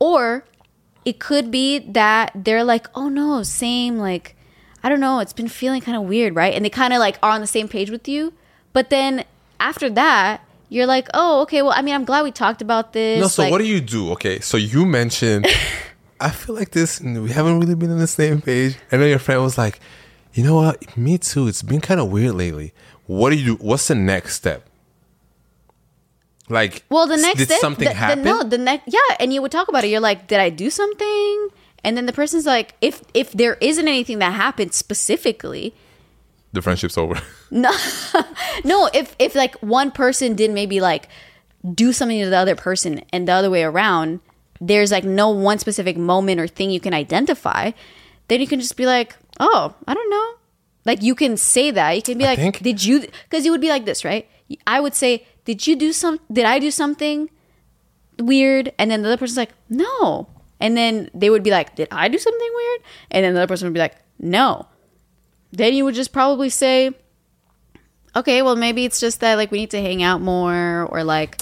or it could be that they're like, "Oh no, same." Like, I don't know. It's been feeling kind of weird, right? And they kind of like are on the same page with you, but then after that, you're like, "Oh, okay. Well, I mean, I'm glad we talked about this." No, so like, what do you do? Okay, so you mentioned, I feel like this, we haven't really been on the same page. And then your friend was like, you know what? Me too. It's been kind of weird lately. What do you? What's the next step? Like, Well, the next did step, something the, the- happen? no, the next, yeah, and you would talk about it. You're like, did I do something? And then the person's like, if if there isn't anything that happened specifically, the friendship's over. No, no, if if like one person did maybe like do something to the other person and the other way around, there's like no one specific moment or thing you can identify. Then you can just be like, oh, I don't know. Like you can say that. You can be I like, think- did you? Because you would be like this, right? I would say, did you do some? Did I do something weird? And then the other person's like, no. And then they would be like, did I do something weird? And then the other person would be like, no. Then you would just probably say, okay, well maybe it's just that like we need to hang out more or like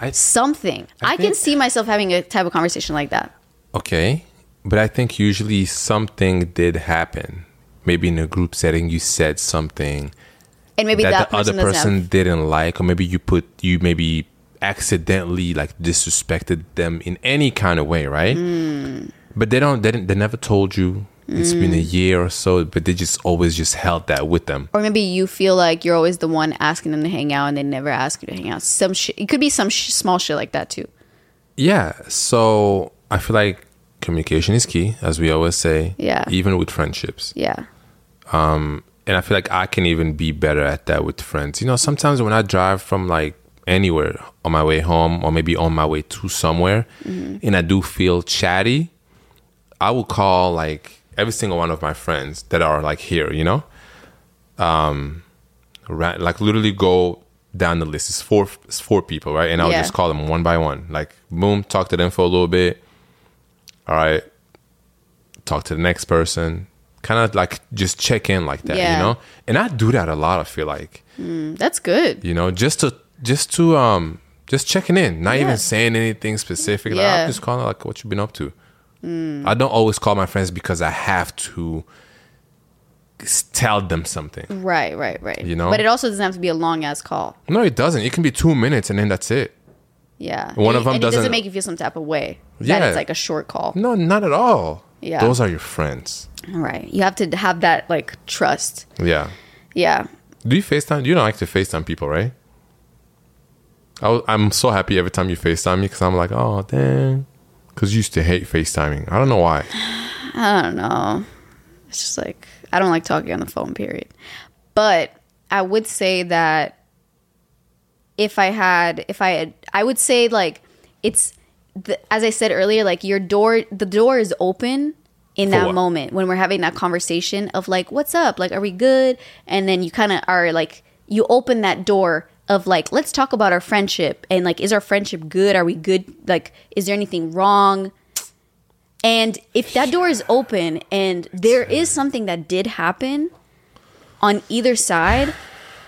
I, something. I, I can see myself having a type of conversation like that. okay, but I think usually something did happen. Maybe in a group setting, you said something And maybe that, that, the person other person have- didn't like, or maybe you put you maybe accidentally like disrespected them in any kind of way, right? Hmm. But they don't. They, didn't, they never told you. It's been a year or so, but they just always just held that with them. or maybe you feel like you're always the one asking them to hang out and they never ask you to hang out. Some. It could be some sh- small shit like that too. Yeah. So I feel like communication is key, as we always say. Yeah. Even with friendships. Yeah. and I feel like I can even be better at that with friends. You know, sometimes when I drive from like anywhere on my way home or maybe on my way to somewhere and I do feel chatty, I will call like every single one of my friends that are like here, you know? Um like literally go down the list. It's four it's four people, right? And I'll Yeah. just call them one by one. Like boom, talk to them for a little bit. All right, talk to the next person kind of like just check in like that Yeah. you know and i do that a lot i feel like Mm, That's good. you know just to just to um just checking in not Yeah. even saying anything specific like, Yeah. Mm. i'm just calling like what you been up to i don't always call my friends because i have to tell them something Right, right, right. You know? but it also doesn't have to be a long ass call. no it doesn't it can be two minutes and then that's it Yeah, One And- of them and it doesn't doesn't- make you feel some type of way. Yeah. that it's like a short call. no not at all Yeah. those are your friends All right, you have to have that like trust. yeah Yeah, do you facetime you don't like to facetime people right I i'm so happy every time you facetime me because i'm like oh dang because you used to hate facetiming i don't know why I don't know. It's just like I don't like talking on the phone. Period. But I would say that if I had, if I had, I would say like it's the, as I said earlier, like your door, the door is open in For that what? moment when we're having that conversation of like, what's up? Like, are we good? And then you kind of are like, you open that door of like, let's talk about our friendship and like, is our friendship good? Are we good? Like, is there anything wrong? And if that door is open and there is something that did happen on either side,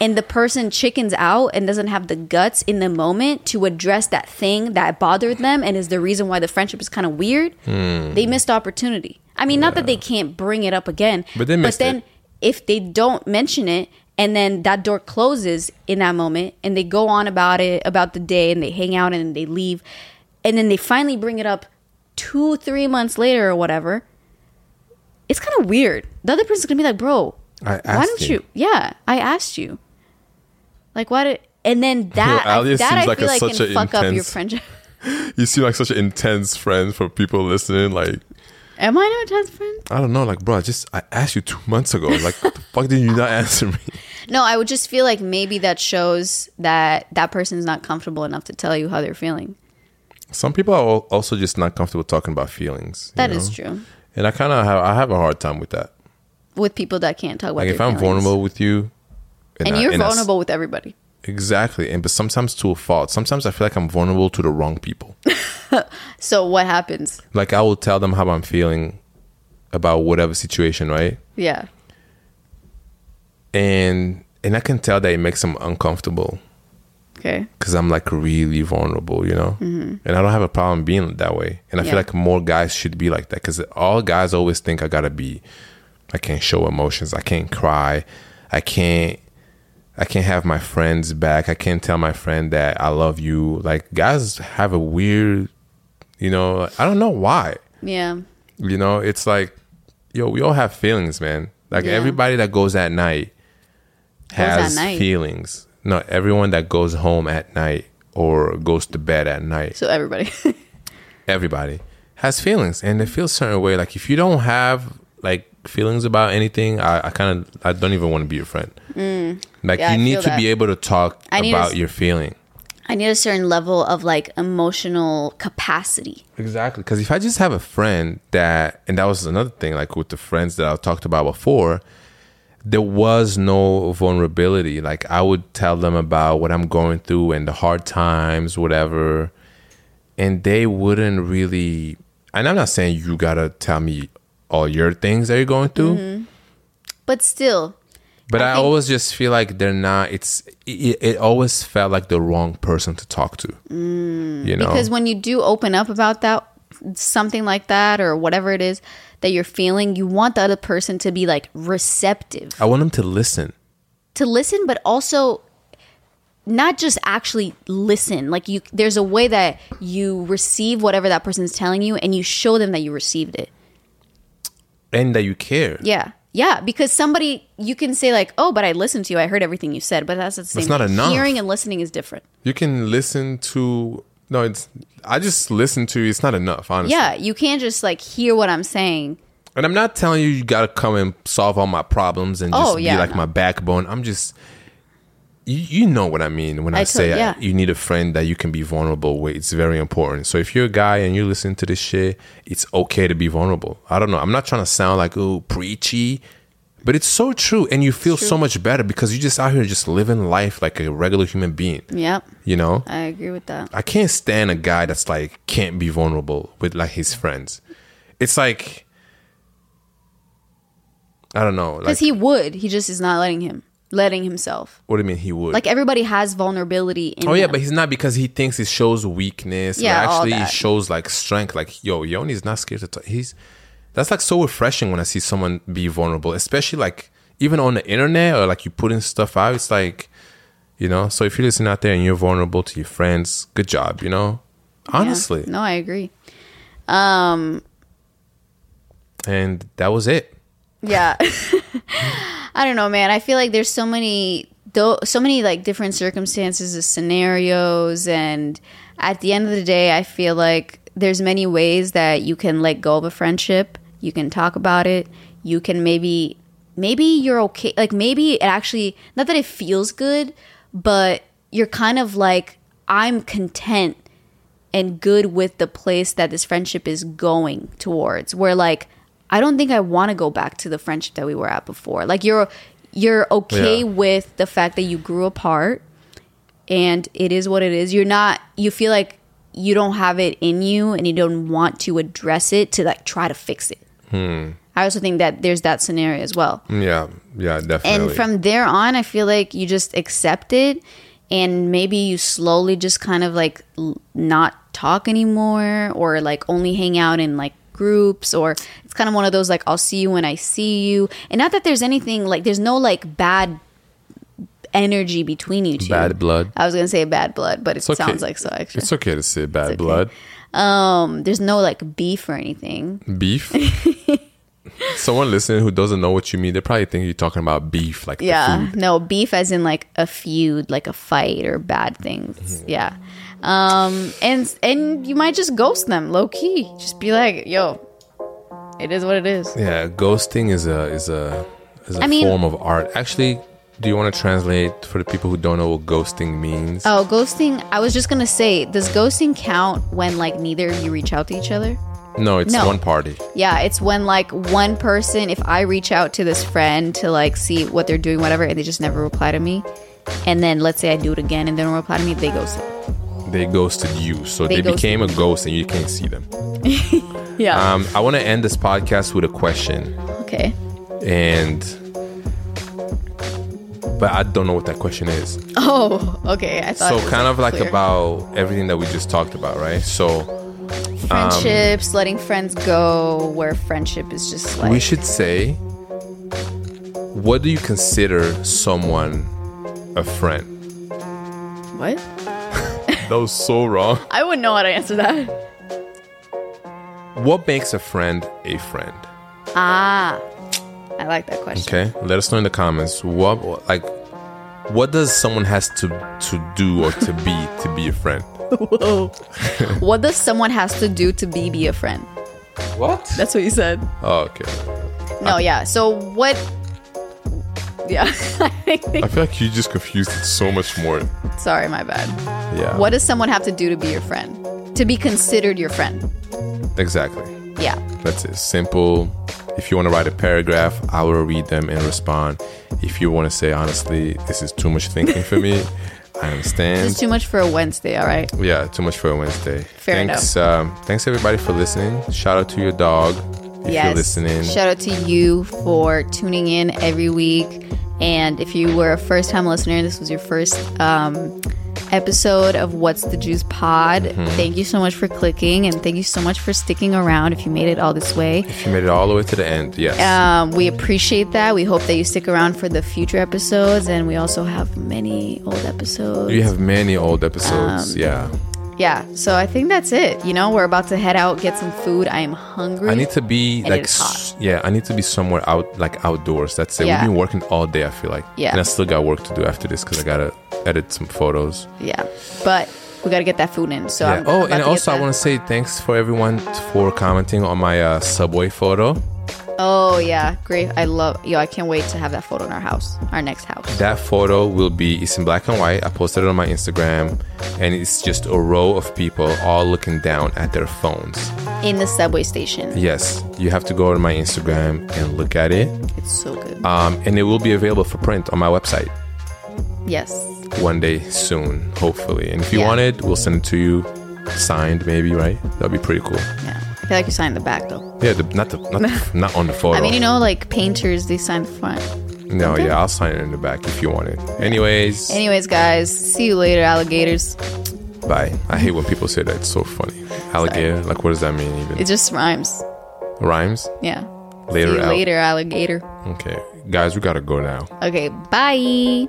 and the person chickens out and doesn't have the guts in the moment to address that thing that bothered them and is the reason why the friendship is kind of weird, hmm. they missed opportunity. I mean, not that they can't bring it up again, But they missed then it. if they don't mention it and then that door closes in that moment and they go on about it about the day and they hang out and they leave and then they finally bring it up two three months later or whatever it's kind of weird the other person's gonna be like bro I why don't you. you yeah i asked you Like why did and then that I, Alias that seems I like feel a- like such can a fuck up your friendship. You seem like such an intense friend for people listening. Like, Am I an intense friend? I don't know, like, bro, I just I asked you two months ago. Like, what the fuck did you not answer me? No, I would just feel like maybe that shows that that person's not comfortable enough to tell you how they're feeling. Some people are also just not comfortable talking about feelings. That is know? true. and I kind of have I have a hard time with that. With people that can't talk about Like, if I'm feelings. vulnerable with you, and I- you're vulnerable with everybody. exactly, and but sometimes to a fault. Sometimes I feel like I'm vulnerable to the wrong people. So what happens? like I will tell them how I'm feeling about whatever situation, right? Yeah. And and I can tell that it makes them uncomfortable Okay. because I'm like really vulnerable, you know. Mm-hmm. And I don't have a problem being that way. And I Yeah. feel like more guys should be like that because all guys always think I gotta be. I can't show emotions. I can't cry. I can't. I can't have my friends back. I can't tell my friend that I love you. Like guys have a weird, you know. I don't know why. Yeah. You know, it's like, yo, we all have feelings, man. Like Yeah. everybody that goes at night Goes at has night. feelings. No, everyone that goes home at night or goes to bed at night, So everybody. everybody has feelings and they feel a certain way. Like if you don't have like feelings about anything, I, I kind of I don't even want to be your friend. Like Mm. Yeah, I you need to that. be able to talk I about s- your feeling. I need a certain level of like emotional capacity. Exactly. Because if I just have a friend that, and that was another thing, like with the friends that I talked about before, there was no vulnerability. Like I would tell them about what I'm going through and the hard times, whatever, and they wouldn't really. And I'm not saying you gotta tell me all your things that you're going through, mm-hmm. But still, but I I, think- always just feel like they're not. It's it, it always felt like the wrong person to talk to. Mm. you know, because when you do open up about that something like that or whatever it is that you're feeling, you want the other person to be like receptive. I want them to listen. to listen but also not just actually listen like you there's a way that you receive whatever that person's telling you and you show them that you received it and that you care. yeah yeah because somebody you can say like oh but i listened to you i heard everything you said but that's the same It's not enough. hearing and listening is different You can listen to no, it's I just listen to you. It's not enough, honestly. yeah you can't just like hear what i'm saying And I'm not telling you you gotta come and solve all my problems and oh, just Oh, yeah, be like no. my backbone. I'm just you, you know what I mean when I, I say tot- yeah. you need a friend that you can be vulnerable with. It's very important. So if you're a guy and you listen to this shit, it's okay to be vulnerable. I don't know. I'm not trying to sound like oh preachy, but it's so true, and you feel so much better because you're just out here just living life like a regular human being. yep You know. i agree with that I can't stand a guy that's like can't be vulnerable with like his friends. It's like I don't know. Like, because he would he just is not letting him letting himself what do you mean he would? like everybody has vulnerability in oh yeah, them. but he's not because he thinks it shows weakness. Yeah, actually it shows like strength. Like yo, Yoni's not scared to talk. He's that's like so refreshing when I see someone be vulnerable, especially like even on the internet or like you putting stuff out. It's like you know. So if you're listening out there and you're vulnerable to your friends, good job. You know, Yeah. honestly. no i agree um And that was it. Yeah. I don't know, man. I feel like there's so many so many like different circumstances and scenarios and at the end of the day I feel like there's many ways that you can let go of a friendship. You can talk about it. You can maybe maybe you're okay like maybe it actually not that it feels good, but you're kind of like I'm content and good with the place that this friendship is going towards where like i don't think i want to go back to the friendship that we were at before. Like you're you're okay Yeah. with the fact that you grew apart and it is what it is. You're not you feel like you don't have it in you and you don't want to address it to like try to fix it. Hmm. I also think that there's that scenario as well. Yeah, yeah, definitely. and from there on, I feel like you just accept it and maybe you slowly just kind of like l- not talk anymore or like only hang out in like groups or it's kind of one of those like I'll see you when I see you. And not that there's anything like there's no like bad energy between you two. Bad blood. I was to say bad blood, but it It's okay. sounds like so extra. It's okay to say bad okay. blood. Um there's no like beef or anything. Beef. someone listening who doesn't know what you mean, they probably think you're talking about beef, like the Yeah. No, beef as in like a feud, like a fight or bad things. Mm-hmm. Yeah. Um and and you might just ghost them low key. Just be like, "Yo, it is what it is." Yeah, ghosting is a is a is a I mean- form of art. Actually, do you want to translate for the people who don't know what ghosting means? Oh, ghosting. I was just going to say, does ghosting count when like neither of you reach out to each other? no, it's no. one party. Yeah, it's when like one person, if I reach out to this friend to like see what they're doing, whatever, and they just never reply to me, and then let's say I do it again and they don't reply to me, they ghost it. They ghosted you, so They they, became a ghost, and you can't see them. Yeah. Um, I want to end this podcast with a question, okay. and but I don't know what that question is. Oh, okay. I thought. So kind of like clear. about everything that we just talked about, right? So friendships, letting friends go, where friendship is just like we should say, what do you consider someone a friend? what? That was so wrong. I wouldn't know how to answer that. What makes a friend a friend? Ah, I like that question. Okay, let us know in the comments. What like what does someone has to to do or to be to be a friend? Whoa. what does someone has to do to be be a friend? What? That's what you said. Oh, okay. No, yeah. So what? Yeah. I feel like you just confused it so much more. Sorry, my bad. Yeah. What does someone have to do to be your friend? To be considered your friend? Exactly. Yeah. That's it. Simple. If you want to write a paragraph, I will read them and respond. If you want to say honestly, this is too much thinking for me, I understand. It's too much for a Wednesday, all right? Yeah, too much for a Wednesday. Fair thanks, um, thanks everybody for listening. Shout out to your dog if you're listening. Shout out to you for tuning in every week. And if you were a first time listener, this was your first um, episode of What's the Juice Pod. Mm-hmm. Thank you so much for clicking and thank you so much for sticking around if you made it all this way. if you made it all the way to the end, yes. Um, we appreciate that. We hope that you stick around for the future episodes. And we also have many old episodes. we have many old Um, episodes. yeah. Yeah. So I think that's it. You know, we're about to head out, get some food. I am hungry. I need to be like it's hot. s- yeah, I need to be somewhere out like outdoors. That's it. Yeah. We've been working all day, I feel like. Yeah. And I still got work to do after this because I gotta edit some photos. yeah. But we got to get that food in. So yeah. I'm Oh, and also I want to say thanks for everyone for commenting on my uh, subway photo. Oh yeah, great! I love yo. I can't wait to have that photo in our house, our next house. That photo will be it's in black and white. I posted it on my Instagram, and it's just a row of people all looking down at their phones. In the subway station. Yes, you have to go to my Instagram and look at it, It's so good. um, and it will be available for print on my website yes. one day soon, hopefully. And if you Yeah. want it, we'll send it to you, signed maybe, right? That'd be pretty cool. Yeah. I feel like you signed the back though. Yeah, the, not the not, the, not on the photo. I mean, you know, like painters, they sign the front. no, yeah, I'll sign it in the back if you want it. Anyways, Anyways, guys, see you later, alligators. bye. I hate when people say that. It's so funny. Alligator, like what does that mean even? It just rhymes. Rhymes. Yeah. Later, see you al- later, alligator. Okay, guys, we gotta go now. Okay, bye.